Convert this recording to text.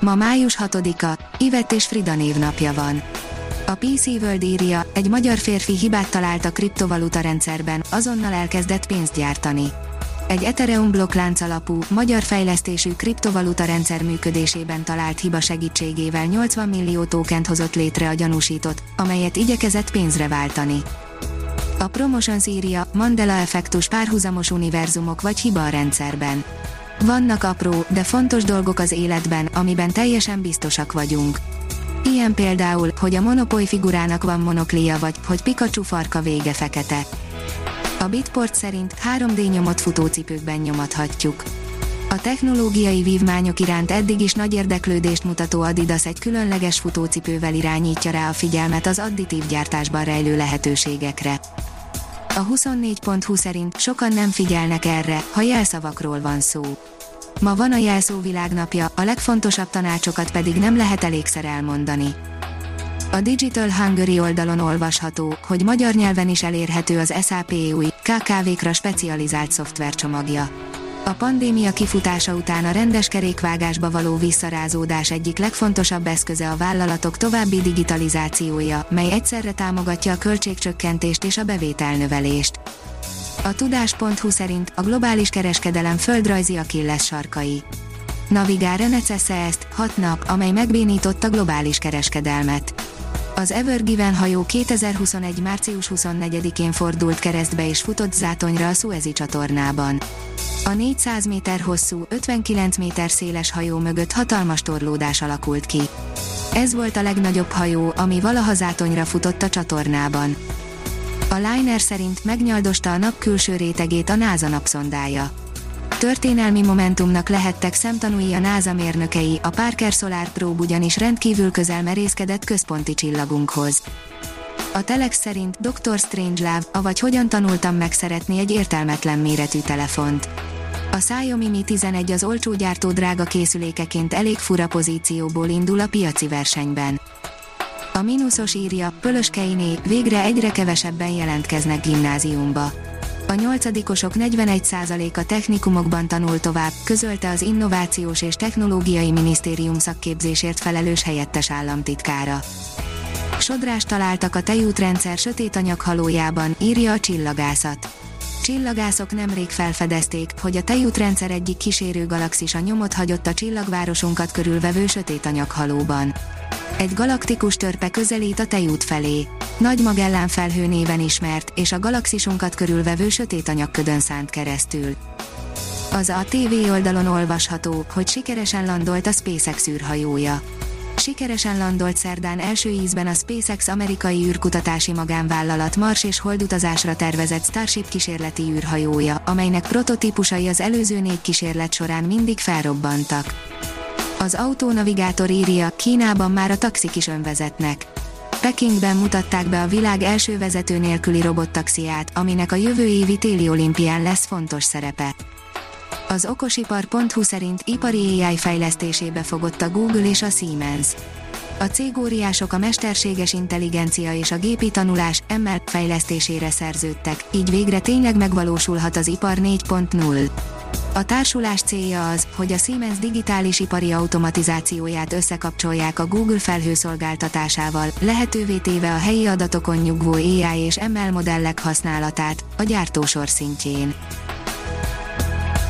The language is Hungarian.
Ma május 6-a, Ivett és Frida névnapja van. A PC World írja, egy magyar férfi hibát talált a kriptovaluta rendszerben, azonnal elkezdett pénzt gyártani. Egy Ethereum blokklánc alapú, magyar fejlesztésű kriptovaluta rendszer működésében talált hiba segítségével 80 millió tokent hozott létre a gyanúsított, amelyet igyekezett pénzre váltani. A Promotions írja, Mandela effektus párhuzamos univerzumok vagy hiba a rendszerben. Vannak apró, de fontos dolgok az életben, amiben teljesen biztosak vagyunk. Ilyen például, hogy a Monopoly figurának van monoklia vagy, hogy Pikachu farka vége fekete. A Bitport szerint 3D nyomot futócipőkben nyomathatjuk. A technológiai vívmányok iránt eddig is nagy érdeklődést mutató Adidas egy különleges futócipővel irányítja rá a figyelmet az additív gyártásban rejlő lehetőségekre. A 24.20 szerint sokan nem figyelnek erre, ha jelszavakról van szó. Ma van a jelszó világnapja, a legfontosabb tanácsokat pedig nem lehet elégszer elmondani. A Digital Hungary oldalon olvasható, hogy magyar nyelven is elérhető az SAP új, KKV-kra specializált szoftvercsomagja. A pandémia kifutása után a rendes kerékvágásba való visszarázódás egyik legfontosabb eszköze a vállalatok további digitalizációja, mely egyszerre támogatja a költségcsökkentést és a bevételnövelést. A tudás.hu szerint a globális kereskedelem földrajzi Achilles sarkai. Navigál Reneces ezt, hat nap, amely megbénította globális kereskedelmet. Az Ever Given hajó 2021. március 24-én fordult keresztbe és futott zátonyra a Suezi csatornában. A 400 méter hosszú, 59 méter széles hajó mögött hatalmas torlódás alakult ki. Ez volt a legnagyobb hajó, ami valaha zátonyra futott a csatornában. A Liner szerint megnyaldosta a nap külső rétegét a NASA napszondája. Történelmi momentumnak lehettek szemtanúi a NASA mérnökei, a Parker Solar Probe ugyanis rendkívül közel merészkedett központi csillagunkhoz. A Telex szerint Dr. Strangelove, avagy hogyan tanultam megszeretni egy értelmetlen méretű telefont. A Xiaomi Mi 11 az olcsó gyártó drága készülékeként elég fura pozícióból indul a piaci versenyben. A mínuszos írja, Pölöskeiné, végre egyre kevesebben jelentkeznek gimnáziumba. A nyolcadikosok 41%-a technikumokban tanul tovább, közölte az Innovációs és Technológiai Minisztérium szakképzésért felelős helyettes államtitkára. Sodrás találtak a tejútrendszer sötét anyaghalójában, írja a csillagászat. Csillagászok nemrég felfedezték, hogy a tejútrendszer egyik kísérő galaxis a nyomot hagyott a csillagvárosunkat körülvevő sötét anyaghalóban. Egy galaktikus törpe közelít a tejút felé. Nagy Magellán felhő néven ismert, és a galaxisunkat körülvevő sötét anyagködön szánt keresztül. Az a TV oldalon olvasható, hogy sikeresen landolt a SpaceX űrhajója. Sikeresen landolt szerdán első ízben a SpaceX amerikai űrkutatási magánvállalat Mars és holdutazásra tervezett Starship kísérleti űrhajója, amelynek prototípusai az előző négy kísérlet során mindig felrobbantak. Az autónavigátor írja, Kínában már a taxik is önvezetnek. Pekingben mutatták be a világ első vezető nélküli robottaxiát, aminek a jövő évi téli olimpián lesz fontos szerepe. Az okosipar.hu szerint ipari AI fejlesztésébe fogott a Google és a Siemens. A cégóriások a mesterséges intelligencia és a gépi tanulás ML fejlesztésére szerződtek, így végre tényleg megvalósulhat az ipar 4.0. A társulás célja az, hogy a Siemens digitális ipari automatizációját összekapcsolják a Google felhőszolgáltatásával, lehetővé téve a helyi adatokon nyugvó AI és ML modellek használatát, a gyártósor szintjén.